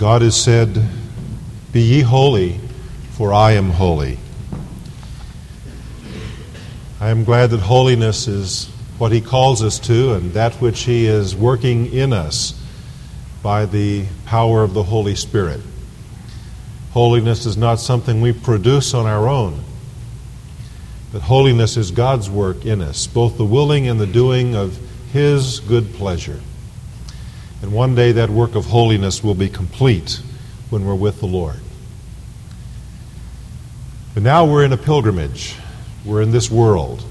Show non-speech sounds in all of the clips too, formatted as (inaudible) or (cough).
God has said, Be ye holy, for I am holy. I am glad that holiness is what He calls us to and that which He is working in us by the power of the Holy Spirit. Holiness is not something we produce on our own, but holiness is God's work in us, both the willing and the doing of His good pleasure. And one day that work of holiness will be complete when we're with the Lord. But now we're in a pilgrimage. We're in this world.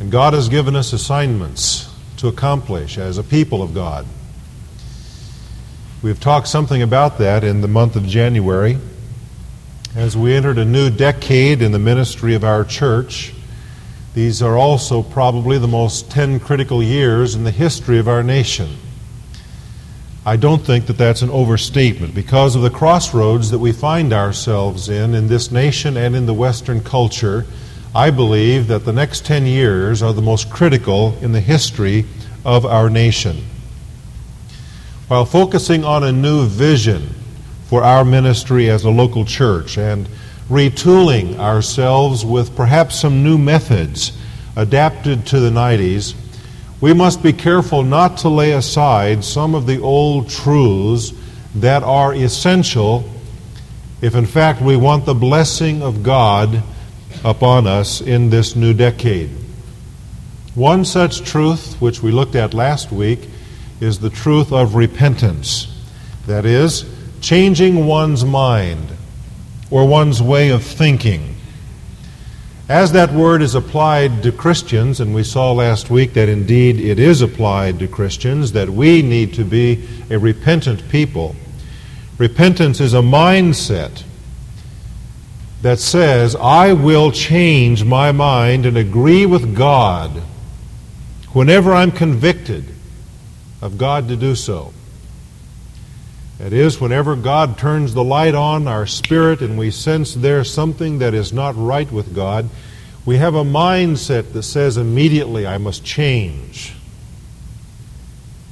And God has given us assignments to accomplish as a people of God. We've talked something about that in the month of January as we entered a new decade in the ministry of our church. These are also probably the most 10 critical years in the history of our nation. I don't think that that's an overstatement because of the crossroads that we find ourselves in in this nation and in the Western culture. I believe that the next 10 years are the most critical in the history of our nation while focusing on a new vision for our ministry as a local church and retooling ourselves with perhaps some new methods adapted to the 90s, we must be careful not to lay aside some of the old truths that are essential if, in fact, we want the blessing of God upon us in this new decade. One such truth, which we looked at last week, is the truth of repentance. That is, changing one's mind or one's way of thinking. As that word is applied to Christians, and we saw last week that indeed it is applied to Christians, that we need to be a repentant people. Repentance is a mindset that says, I will change my mind and agree with God whenever I'm convicted of God to do so. That is, whenever God turns the light on our spirit and we sense there's something that is not right with God, we have a mindset that says immediately, I must change.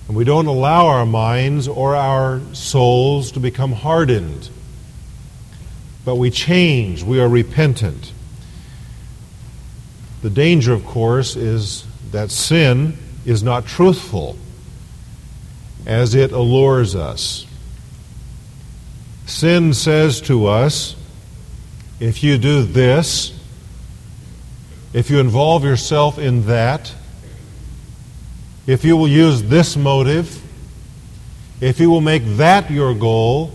And we don't allow our minds or our souls to become hardened. But we change, we are repentant. The danger, of course, is that sin is not truthful as it allures us. Sin says to us, if you do this, if you involve yourself in that, if you will use this motive, if you will make that your goal,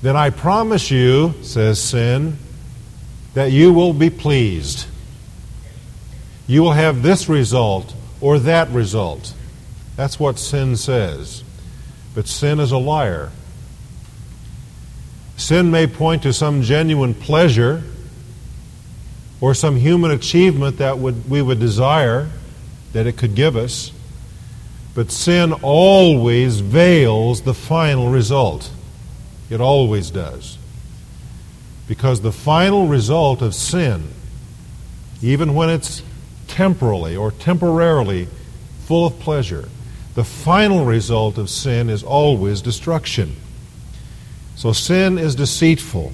then I promise you, says sin, that you will be pleased. You will have this result or that result. That's what sin says. But sin is a liar. Sin may point to some genuine pleasure or some human achievement that would, we would desire that it could give us. But sin always veils the final result. It always does. Because the final result of sin, even when it's temporally or temporarily full of pleasure, the final result of sin is always destruction. So sin is deceitful,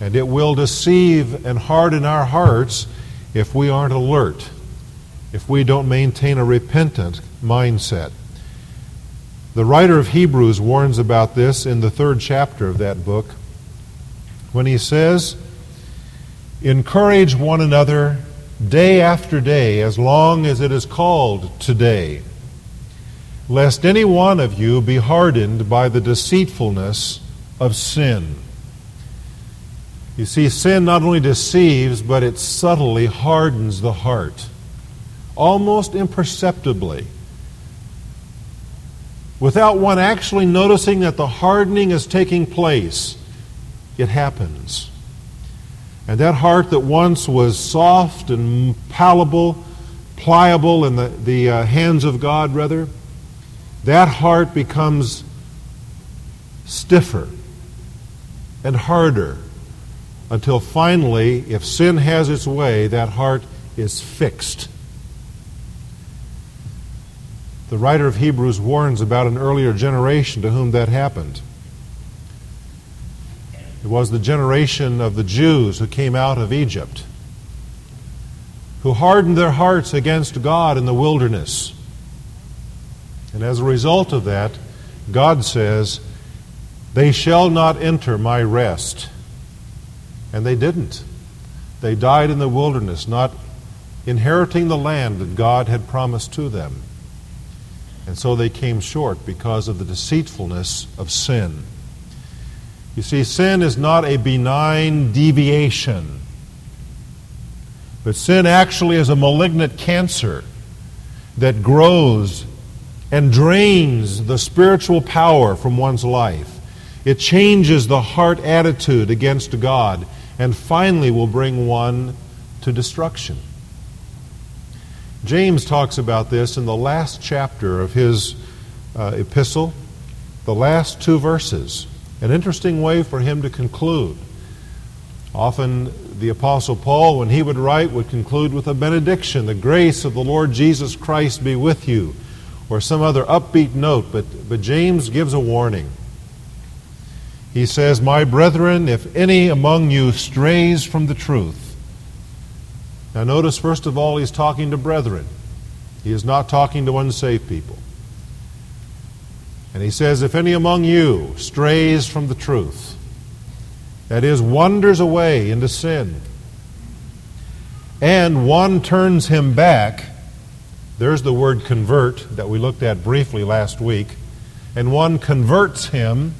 and it will deceive and harden our hearts if we aren't alert, if we don't maintain a repentant mindset. The writer of Hebrews warns about this in the third chapter of that book when he says, Encourage one another day after day, as long as it is called today lest any one of you be hardened by the deceitfulness of sin. You see, sin not only deceives, but it subtly hardens the heart, almost imperceptibly. Without one actually noticing that the hardening is taking place, it happens. And that heart that once was soft and palatable, pliable in the, the uh, hands of God, rather, that heart becomes stiffer and harder until finally, if sin has its way, that heart is fixed. The writer of Hebrews warns about an earlier generation to whom that happened. It was the generation of the Jews who came out of Egypt, who hardened their hearts against God in the wilderness. And as a result of that, God says, They shall not enter my rest. And they didn't. They died in the wilderness, not inheriting the land that God had promised to them. And so they came short because of the deceitfulness of sin. You see, sin is not a benign deviation, but sin actually is a malignant cancer that grows and drains the spiritual power from one's life. It changes the heart attitude against God and finally will bring one to destruction. James talks about this in the last chapter of his uh, epistle, the last two verses. An interesting way for him to conclude. Often the Apostle Paul, when he would write, would conclude with a benediction The grace of the Lord Jesus Christ be with you, or some other upbeat note, but, but James gives a warning. He says, My brethren, if any among you strays from the truth, now, notice, first of all, he's talking to brethren. He is not talking to unsaved people. And he says, If any among you strays from the truth, that is, wanders away into sin, and one turns him back, there's the word convert that we looked at briefly last week, and one converts him,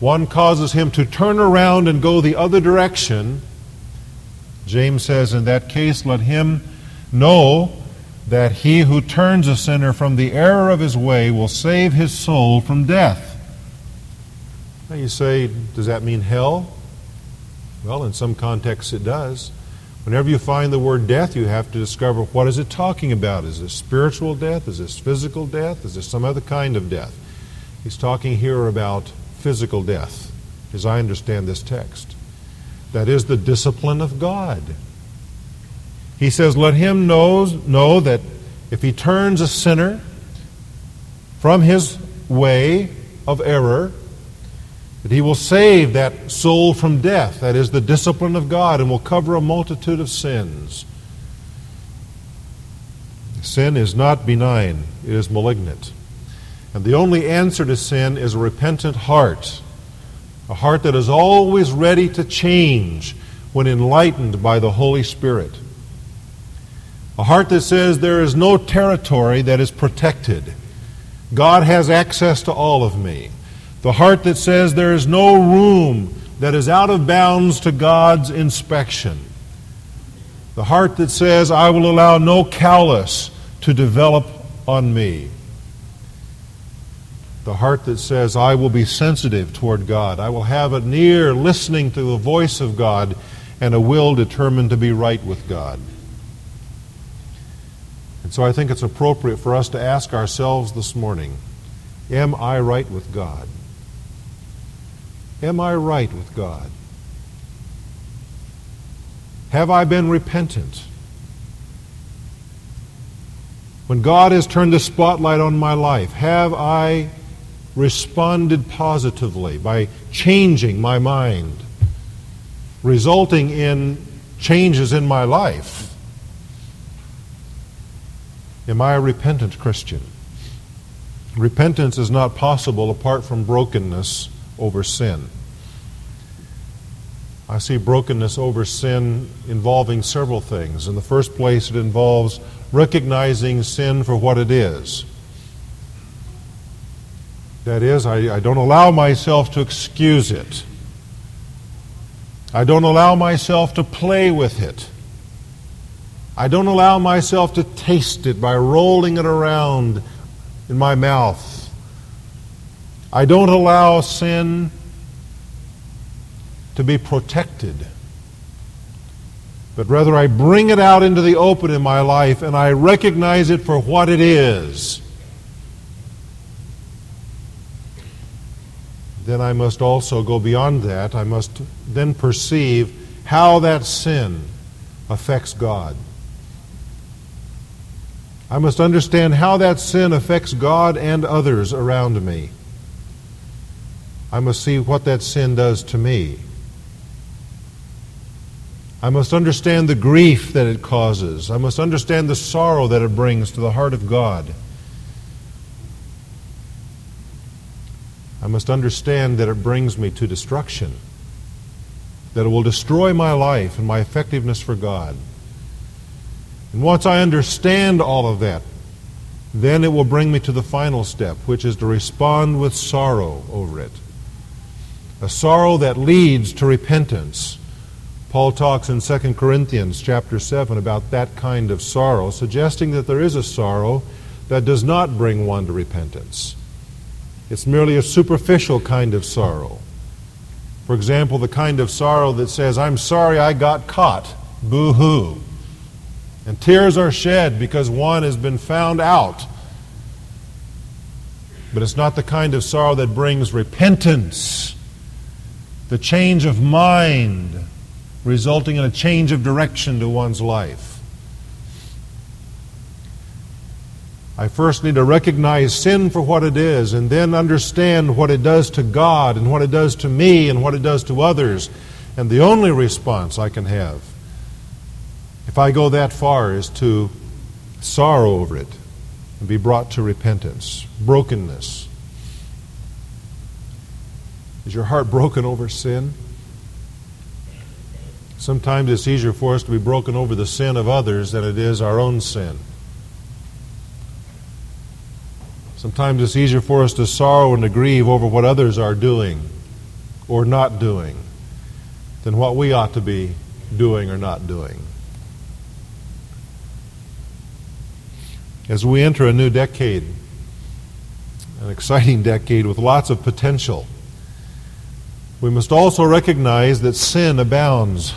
one causes him to turn around and go the other direction James says, In that case, let him know that he who turns a sinner from the error of his way will save his soul from death. Now you say, does that mean hell? Well, in some contexts it does. Whenever you find the word death, you have to discover what is it talking about? Is this spiritual death? Is this physical death? Is this some other kind of death? He's talking here about physical death, as I understand this text. That is the discipline of God. He says, Let him knows, know that if he turns a sinner from his way of error, that he will save that soul from death. That is the discipline of God and will cover a multitude of sins. Sin is not benign, it is malignant. And the only answer to sin is a repentant heart a heart that is always ready to change when enlightened by the Holy Spirit. A heart that says there is no territory that is protected. God has access to all of me. The heart that says there is no room that is out of bounds to God's inspection. The heart that says, I will allow no callous to develop on me the heart that says, I will be sensitive toward God. I will have an ear listening to the voice of God and a will determined to be right with God. And so I think it's appropriate for us to ask ourselves this morning Am I right with God? Am I right with God? Have I been repentant? When God has turned the spotlight on my life, have I responded positively by changing my mind, resulting in changes in my life? Am I a repentant Christian? Repentance is not possible apart from brokenness over sin. I see brokenness over sin involving several things. In the first place, it involves recognizing sin for what it is that is, I, I don't allow myself to excuse it. I don't allow myself to play with it. I don't allow myself to taste it by rolling it around in my mouth. I don't allow sin to be protected, but rather I bring it out into the open in my life and I recognize it for what it is. Then I must also go beyond that. I must then perceive how that sin affects God. I must understand how that sin affects God and others around me. I must see what that sin does to me. I must understand the grief that it causes. I must understand the sorrow that it brings to the heart of God. I must understand that it brings me to destruction, that it will destroy my life and my effectiveness for God. And once I understand all of that, then it will bring me to the final step, which is to respond with sorrow over it. A sorrow that leads to repentance. Paul talks in 2 Corinthians chapter 7 about that kind of sorrow, suggesting that there is a sorrow that does not bring one to repentance. It's merely a superficial kind of sorrow. For example, the kind of sorrow that says, I'm sorry I got caught. Boo hoo. And tears are shed because one has been found out. But it's not the kind of sorrow that brings repentance, the change of mind, resulting in a change of direction to one's life. I first need to recognize sin for what it is and then understand what it does to God and what it does to me and what it does to others. And the only response I can have if I go that far, is to sorrow over it and be brought to repentance, brokenness. Is your heart broken over sin? Sometimes it's easier for us to be broken over the sin of others than it is our own sin. Sometimes it's easier for us to sorrow and to grieve over what others are doing or not doing than what we ought to be doing or not doing. as we enter a new decade, an exciting decade with lots of potential, we must also recognize that sin abounds.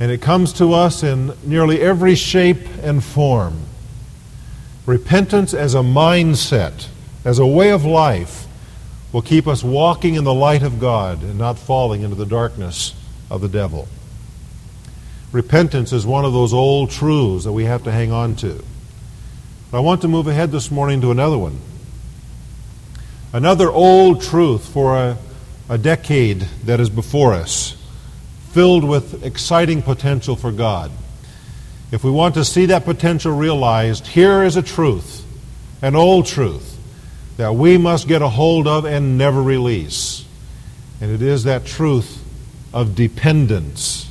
And it comes to us in nearly every shape and form. Repentance as a mindset, as a way of life, will keep us walking in the light of God and not falling into the darkness of the devil. Repentance is one of those old truths that we have to hang on to. But I want to move ahead this morning to another one. Another old truth for a, a decade that is before us, filled with exciting potential for God. If we want to see that potential realized, here is a truth, an old truth, that we must get a hold of and never release. And it is that truth of dependence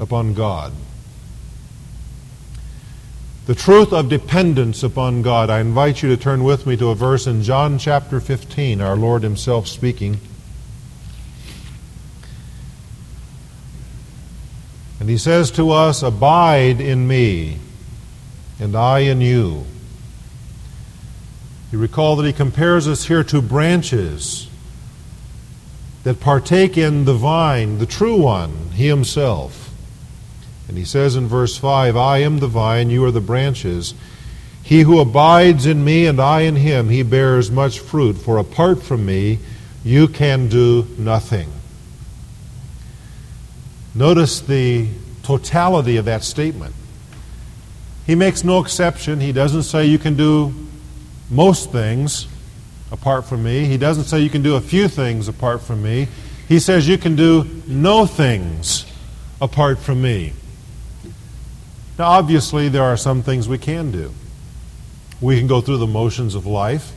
upon God. The truth of dependence upon God. I invite you to turn with me to a verse in John chapter 15, our Lord Himself speaking. And He says to us, Abide in me, and I in you. You recall that He compares us here to branches that partake in the vine, the true one, He Himself. And he says in verse 5 I am the vine, you are the branches. He who abides in me and I in him, he bears much fruit, for apart from me, you can do nothing. Notice the totality of that statement. He makes no exception. He doesn't say you can do most things apart from me. He doesn't say you can do a few things apart from me. He says you can do no things apart from me. Now, obviously, there are some things we can do. We can go through the motions of life.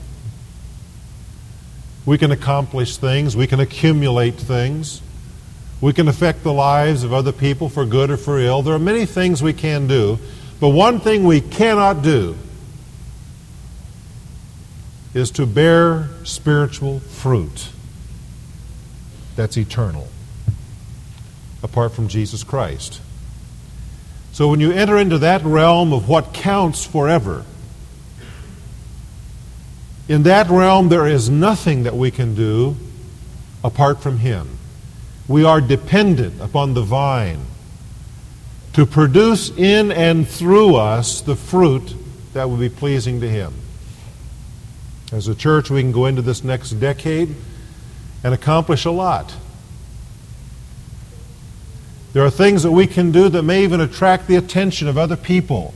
We can accomplish things. We can accumulate things. We can affect the lives of other people for good or for ill. There are many things we can do. But one thing we cannot do is to bear spiritual fruit that's eternal apart from Jesus Christ. So when you enter into that realm of what counts forever, in that realm there is nothing that we can do apart from Him. We are dependent upon the vine to produce in and through us the fruit that will be pleasing to Him. As a church, we can go into this next decade and accomplish a lot. There are things that we can do that may even attract the attention of other people.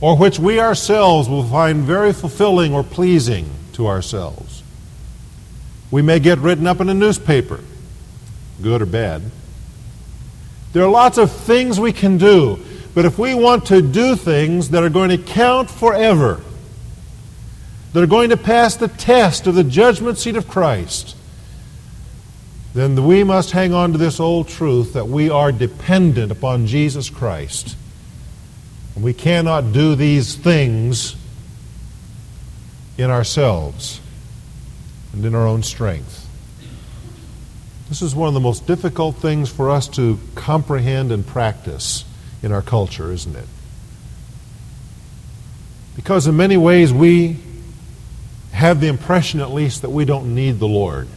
or which we ourselves will find very fulfilling or pleasing to ourselves. We may get written up in a newspaper, good or bad. There are lots of things we can do, but if we want to do things that are going to count forever, that are going to pass the test of the judgment seat of Christ, then we must hang on to this old truth that we are dependent upon Jesus Christ. And we cannot do these things in ourselves and in our own strength. This is one of the most difficult things for us to comprehend and practice in our culture, isn't it? Because in many ways we have the impression, at least, that we don't need the Lord.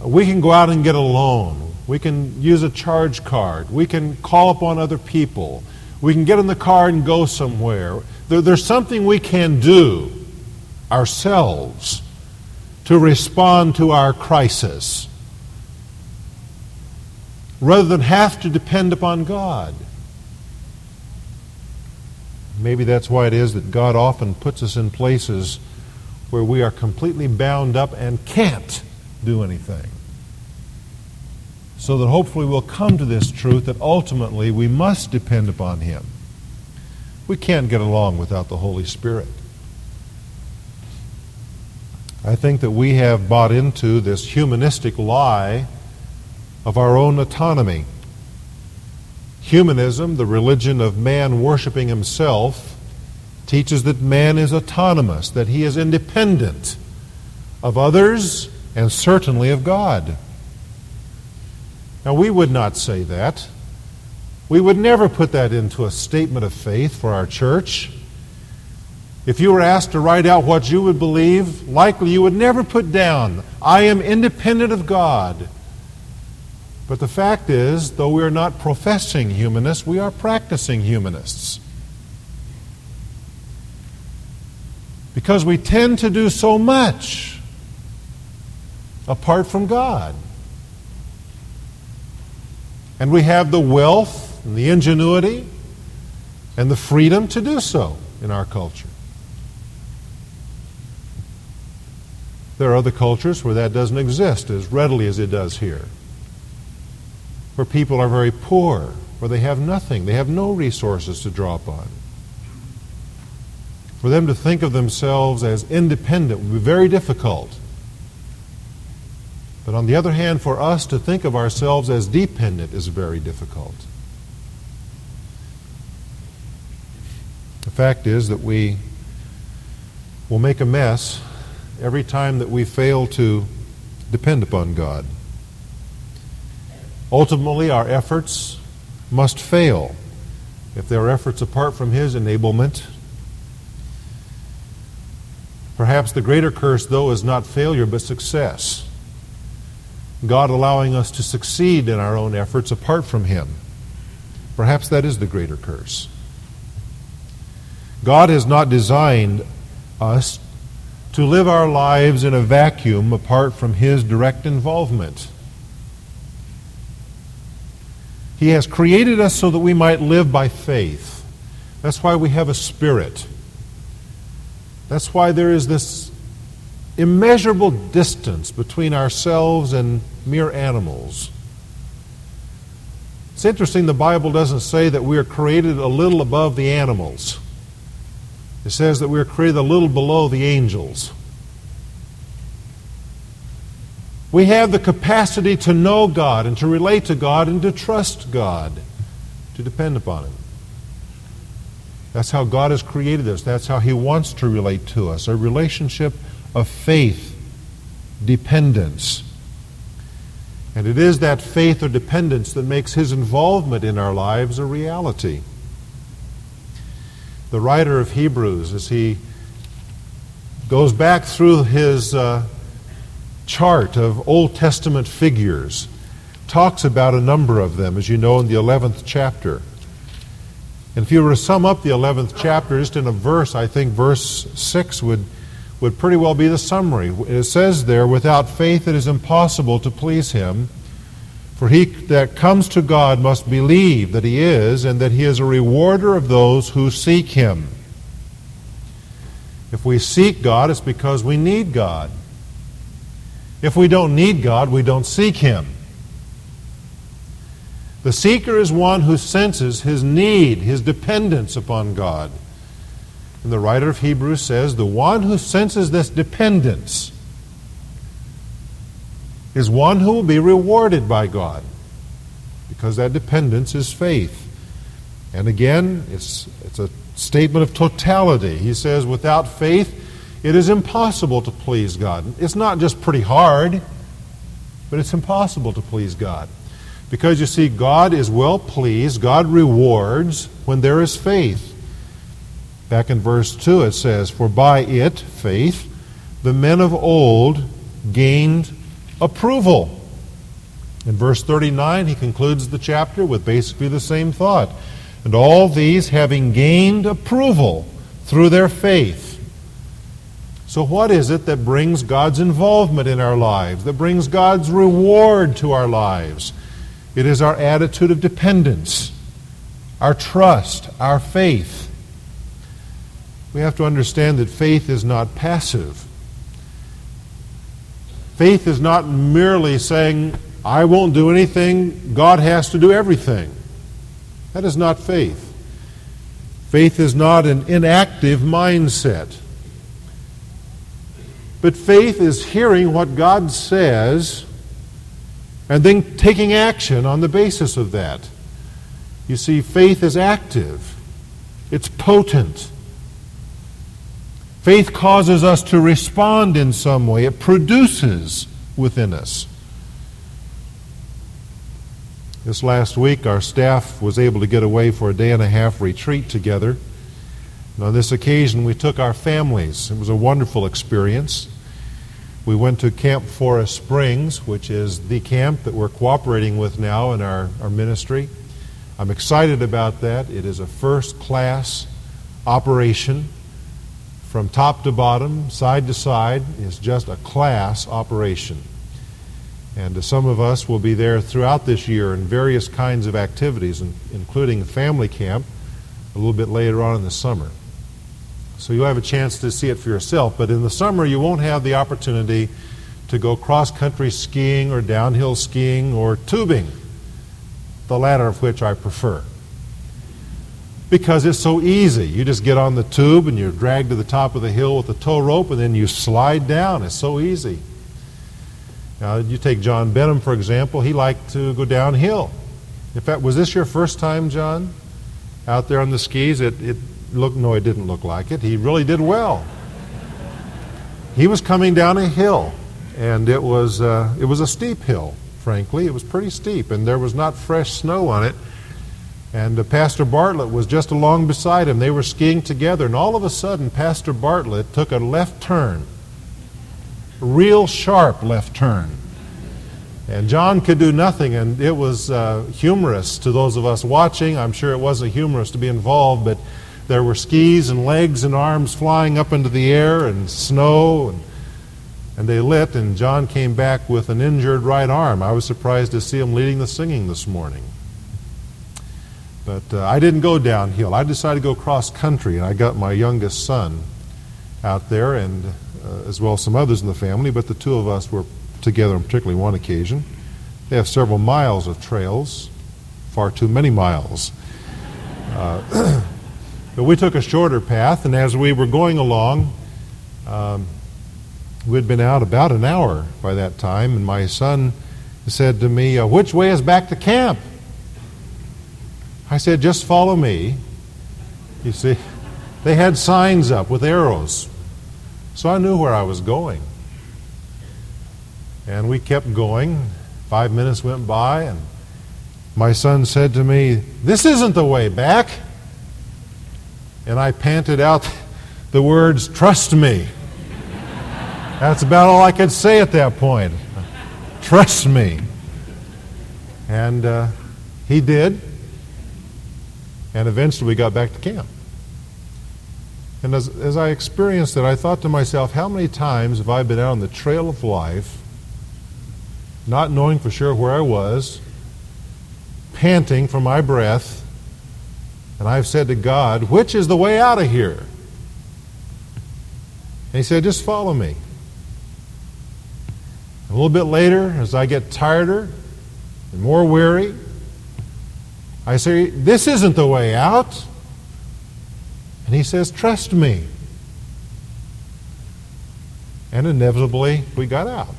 We can go out and get a loan. We can use a charge card. We can call upon other people. We can get in the car and go somewhere. There, there's something we can do ourselves to respond to our crisis rather than have to depend upon God. Maybe that's why it is that God often puts us in places where we are completely bound up and can't do anything. So that hopefully we'll come to this truth that ultimately we must depend upon Him. We can't get along without the Holy Spirit. I think that we have bought into this humanistic lie of our own autonomy. Humanism, the religion of man worshiping himself, teaches that man is autonomous, that he is independent of others and certainly of God. Now, we would not say that. We would never put that into a statement of faith for our church. If you were asked to write out what you would believe, likely you would never put down, I am independent of God. But the fact is, though we are not professing humanists, we are practicing humanists. Because we tend to do so much apart from God. And we have the wealth and the ingenuity and the freedom to do so in our culture. There are other cultures where that doesn't exist as readily as it does here. Where people are very poor, where they have nothing, they have no resources to draw upon. For them to think of themselves as independent would be very difficult. But on the other hand, for us to think of ourselves as dependent is very difficult. The fact is that we will make a mess every time that we fail to depend upon God. Ultimately, our efforts must fail if they are efforts apart from His enablement. Perhaps the greater curse, though, is not failure but success. God allowing us to succeed in our own efforts apart from Him. Perhaps that is the greater curse. God has not designed us to live our lives in a vacuum apart from His direct involvement. He has created us so that we might live by faith. That's why we have a spirit. That's why there is this immeasurable distance between ourselves and mere animals. It's interesting the Bible doesn't say that we are created a little above the animals. It says that we are created a little below the angels. We have the capacity to know God and to relate to God and to trust God, to depend upon Him. That's how God has created us. That's how He wants to relate to us a relationship of faith, dependence. And it is that faith or dependence that makes His involvement in our lives a reality. The writer of Hebrews, as he goes back through his uh, chart of Old Testament figures, talks about a number of them, as you know, in the 11th chapter. And if you were to sum up the 11th chapter just in a verse, I think verse 6 would would pretty well be the summary. It says there, without faith it is impossible to please him. For he that comes to God must believe that he is, and that he is a rewarder of those who seek him. If we seek God, it's because we need God. If we don't need God, we don't seek him. The seeker is one who senses his need, his dependence upon God. And the writer of Hebrews says the one who senses this dependence is one who will be rewarded by God because that dependence is faith. And again, it's, it's a statement of totality. He says, without faith, it is impossible to please God. It's not just pretty hard, but it's impossible to please God. Because you see, God is well pleased, God rewards when there is faith. Back in verse 2, it says, For by it, faith, the men of old gained approval. In verse 39, he concludes the chapter with basically the same thought. And all these having gained approval through their faith. So, what is it that brings God's involvement in our lives, that brings God's reward to our lives? It is our attitude of dependence, our trust, our faith. We have to understand that faith is not passive. Faith is not merely saying, I won't do anything, God has to do everything. That is not faith. Faith is not an inactive mindset. But faith is hearing what God says and then taking action on the basis of that. You see, faith is active, it's potent. Faith causes us to respond in some way, it produces within us. This last week, our staff was able to get away for a day and a half retreat together. And on this occasion, we took our families. It was a wonderful experience. We went to Camp Forest Springs, which is the camp that we're cooperating with now in our, our ministry. I'm excited about that. It is a first class operation from top to bottom, side to side, is just a class operation. And uh, some of us will be there throughout this year in various kinds of activities, including family camp a little bit later on in the summer. So you'll have a chance to see it for yourself. But in the summer, you won't have the opportunity to go cross country skiing or downhill skiing or tubing, the latter of which I prefer because it's so easy. You just get on the tube and you're dragged to the top of the hill with the tow rope and then you slide down. It's so easy. Now, you take John Benham, for example, he liked to go downhill. In fact, was this your first time, John, out there on the skis? It, it looked, no, it didn't look like it. He really did well. He was coming down a hill, and it was, uh, it was a steep hill, frankly. It was pretty steep, and there was not fresh snow on it. And uh, Pastor Bartlett was just along beside him. They were skiing together, and all of a sudden, Pastor Bartlett took a left turn, real sharp left turn. And John could do nothing, and it was uh, humorous to those of us watching. I'm sure it wasn't humorous to be involved, but there were skis and legs and arms flying up into the air, and snow, and, and they lit, and John came back with an injured right arm. I was surprised to see him leading the singing this morning. But uh, I didn't go downhill. I decided to go cross country, and I got my youngest son out there, and uh, as well as some others in the family. But the two of us were together on particularly one occasion. They have several miles of trails, far too many miles. Uh, (clears throat) but we took a shorter path, and as we were going along, um, we'd been out about an hour by that time, and my son said to me, uh, Which way is back to camp? I said, just follow me. You see, they had signs up with arrows. So I knew where I was going. And we kept going. Five minutes went by, and my son said to me, This isn't the way back. And I panted out (laughs) the words, Trust me. That's about all I could say at that point. (laughs) Trust me. And uh, he did. And eventually we got back to camp. And as, as I experienced it, I thought to myself, how many times have I been out on the trail of life, not knowing for sure where I was, panting for my breath, and I've said to God, Which is the way out of here? And He said, Just follow me. A little bit later, as I get tireder and more weary, I say, This isn't the way out. And he says, Trust me. And inevitably, we got out.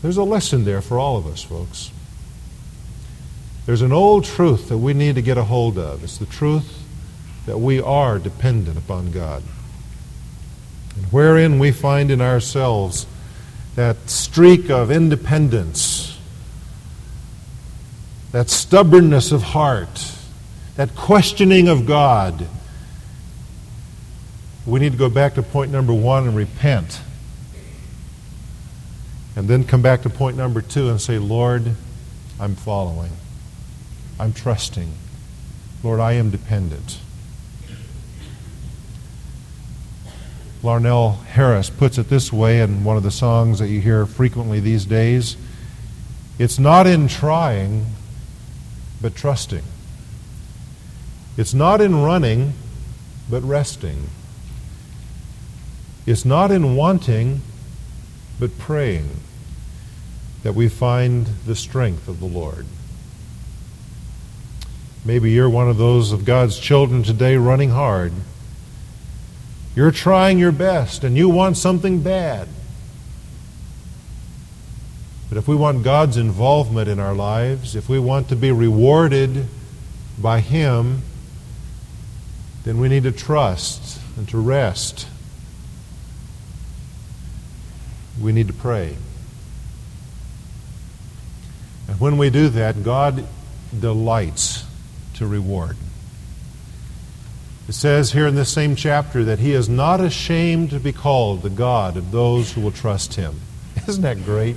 There's a lesson there for all of us, folks. There's an old truth that we need to get a hold of. It's the truth that we are dependent upon God. And wherein we find in ourselves that streak of independence, that stubbornness of heart, that questioning of God. We need to go back to point number one and repent. And then come back to point number two and say, Lord, I'm following. I'm trusting. Lord, I am dependent. Larnelle Harris puts it this way in one of the songs that you hear frequently these days It's not in trying, but trusting. It's not in running, but resting. It's not in wanting, but praying that we find the strength of the Lord. Maybe you're one of those of God's children today running hard you're trying your best and you want something bad. But if we want God's involvement in our lives, if we want to be rewarded by Him, then we need to trust and to rest. We need to pray. And when we do that, God delights to reward. It says here in this same chapter that he is not ashamed to be called the God of those who will trust him. (laughs) Isn't that great?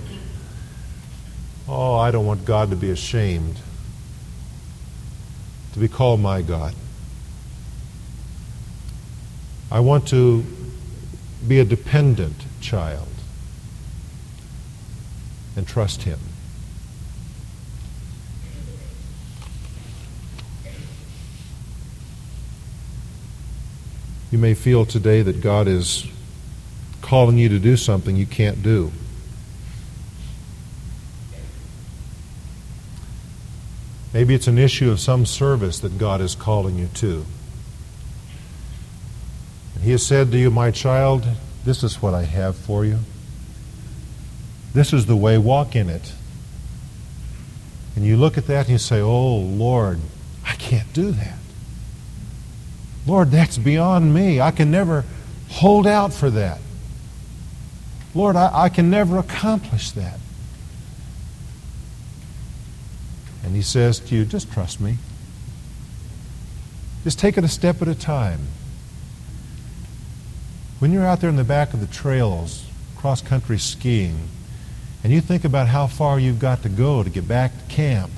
Oh, I don't want God to be ashamed to be called my God. I want to be a dependent child and trust him. You may feel today that God is calling you to do something you can't do. Maybe it's an issue of some service that God is calling you to. And He has said to you, My child, this is what I have for you. This is the way, walk in it. And you look at that and you say, Oh, Lord, I can't do that. Lord, that's beyond me. I can never hold out for that. Lord, I, I can never accomplish that. And he says to you, just trust me. Just take it a step at a time. When you're out there in the back of the trails, cross country skiing, and you think about how far you've got to go to get back to camp,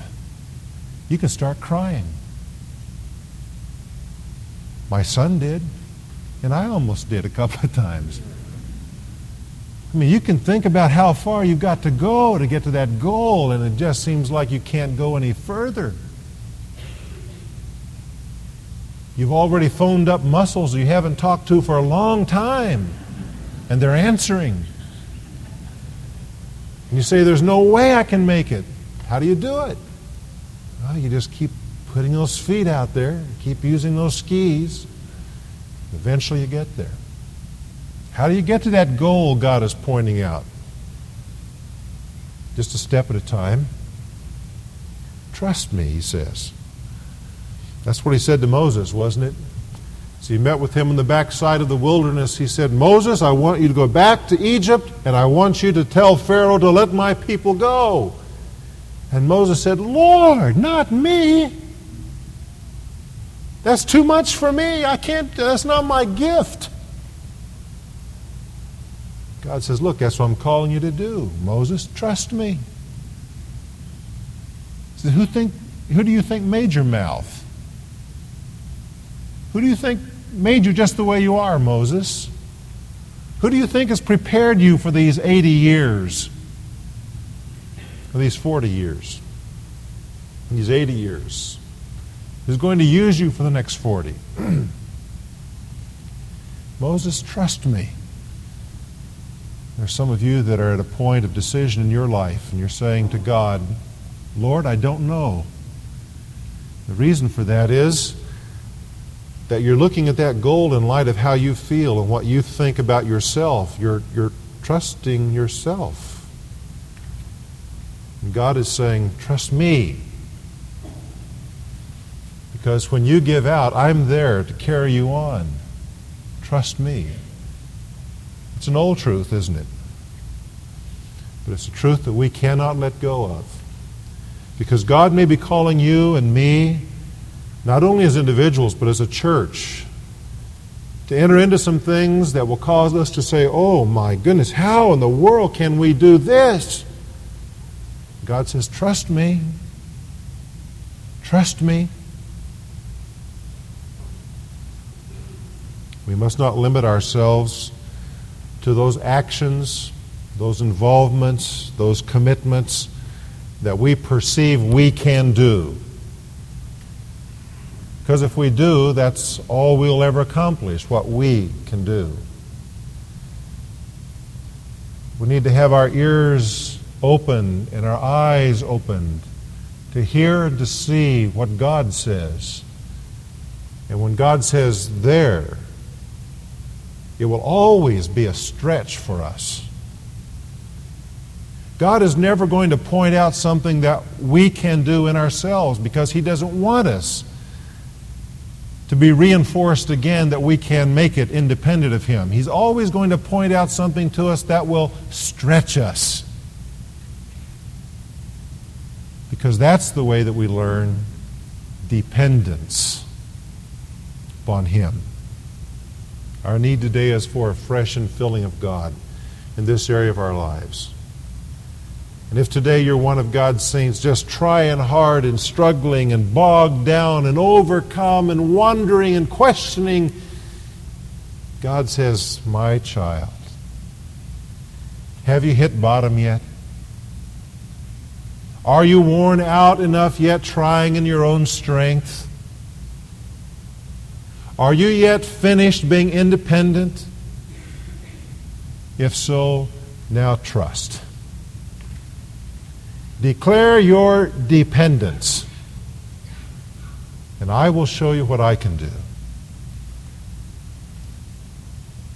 you can start crying. My son did, and I almost did a couple of times. I mean, you can think about how far you've got to go to get to that goal, and it just seems like you can't go any further. You've already phoned up muscles you haven't talked to for a long time, and they're answering. And you say, There's no way I can make it. How do you do it? Well, you just keep putting those feet out there, keep using those skis. Eventually you get there. How do you get to that goal God is pointing out? Just a step at a time. Trust me, he says. That's what he said to Moses, wasn't it? As he met with him on the backside of the wilderness, he said, Moses, I want you to go back to Egypt, and I want you to tell Pharaoh to let my people go. And Moses said, Lord, not me. That's too much for me. I can't, that's not my gift. God says, Look, that's what I'm calling you to do. Moses, trust me. Says, who, think, who do you think made your mouth? Who do you think made you just the way you are, Moses? Who do you think has prepared you for these 80 years? For these 40 years, these 80 years. Who's going to use you for the next 40. (clears throat) Moses, trust me. There's some of you that are at a point of decision in your life, and you're saying to God, Lord, I don't know. The reason for that is that you're looking at that gold in light of how you feel and what you think about yourself. You're, you're trusting yourself. And God is saying, Trust me. Because when you give out, I'm there to carry you on. Trust me. It's an old truth, isn't it? But it's a truth that we cannot let go of. Because God may be calling you and me, not only as individuals, but as a church, to enter into some things that will cause us to say, oh my goodness, how in the world can we do this? God says, trust me. Trust me. We must not limit ourselves to those actions, those involvements, those commitments that we perceive we can do. Because if we do, that's all we'll ever accomplish, what we can do. We need to have our ears open and our eyes opened to hear and to see what God says. And when God says there, it will always be a stretch for us. God is never going to point out something that we can do in ourselves because He doesn't want us to be reinforced again that we can make it independent of Him. He's always going to point out something to us that will stretch us. Because that's the way that we learn dependence upon Him. Our need today is for a fresh and filling of God in this area of our lives. And if today you're one of God's saints just trying hard and struggling and bogged down and overcome and wondering and questioning, God says, My child, have you hit bottom yet? Are you worn out enough yet trying in your own strength? Are you yet finished being independent? If so, now trust. Declare your dependence, and I will show you what I can do.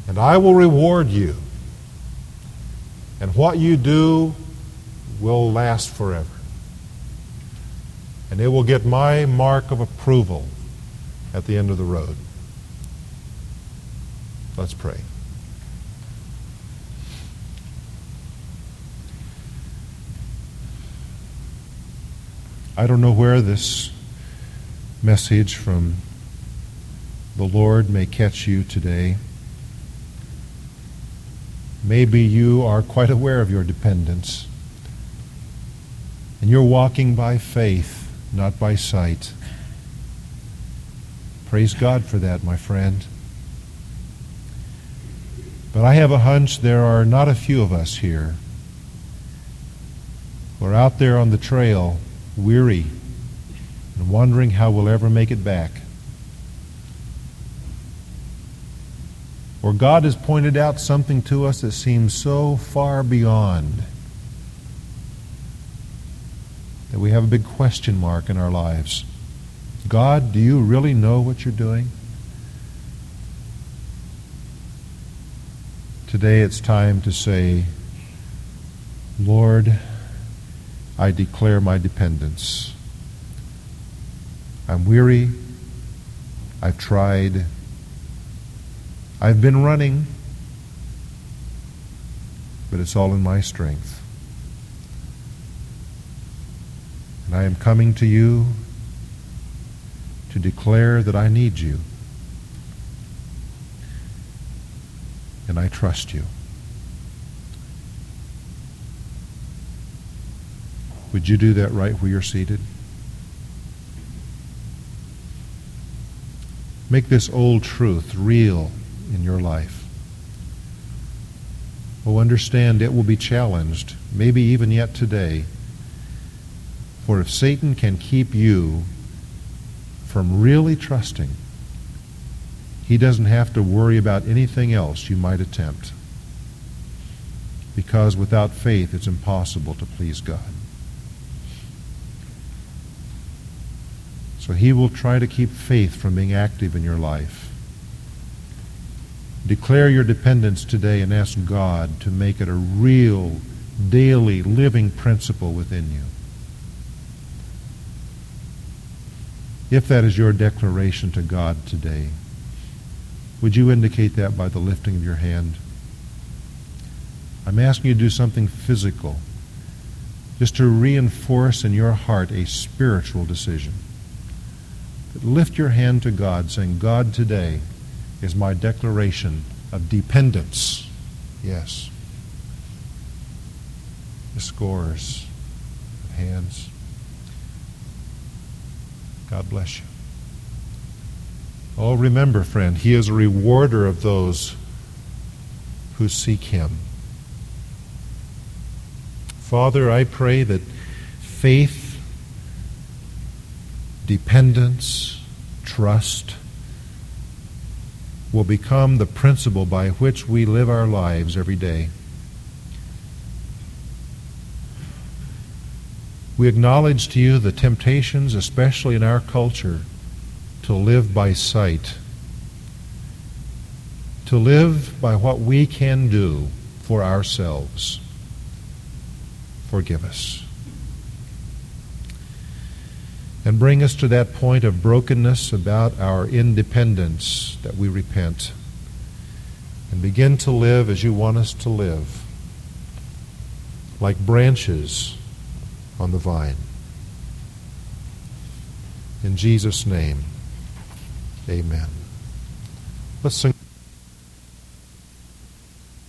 And I will reward you. And what you do will last forever. And it will get my mark of approval at the end of the road. Let's pray. I don't know where this message from the Lord may catch you today. Maybe you are quite aware of your dependence. And you're walking by faith, not by sight. Praise God for that, my friend. But I have a hunch there are not a few of us here. We're out there on the trail, weary, and wondering how we'll ever make it back. Or God has pointed out something to us that seems so far beyond that we have a big question mark in our lives. God, do you really know what you're doing? Today it's time to say, Lord, I declare my dependence. I'm weary. I've tried. I've been running. But it's all in my strength. And I am coming to you to declare that I need you. And I trust you. Would you do that right where you're seated? Make this old truth real in your life. Oh, understand it will be challenged, maybe even yet today, For if Satan can keep you from really trusting, he doesn't have to worry about anything else you might attempt. Because without faith, it's impossible to please God. So he will try to keep faith from being active in your life. Declare your dependence today and ask God to make it a real, daily, living principle within you. If that is your declaration to God today, would you indicate that by the lifting of your hand? I'm asking you to do something physical, just to reinforce in your heart a spiritual decision. Lift your hand to God, saying, God, today is my declaration of dependence. Yes. The scores of hands. God bless you. Oh, remember, friend, He is a rewarder of those who seek Him. Father, I pray that faith, dependence, trust will become the principle by which we live our lives every day. We acknowledge to you the temptations, especially in our culture, to live by sight, to live by what we can do for ourselves. Forgive us. And bring us to that point of brokenness about our independence that we repent and begin to live as you want us to live, like branches on the vine. In Jesus' name. Amen. Let's sing.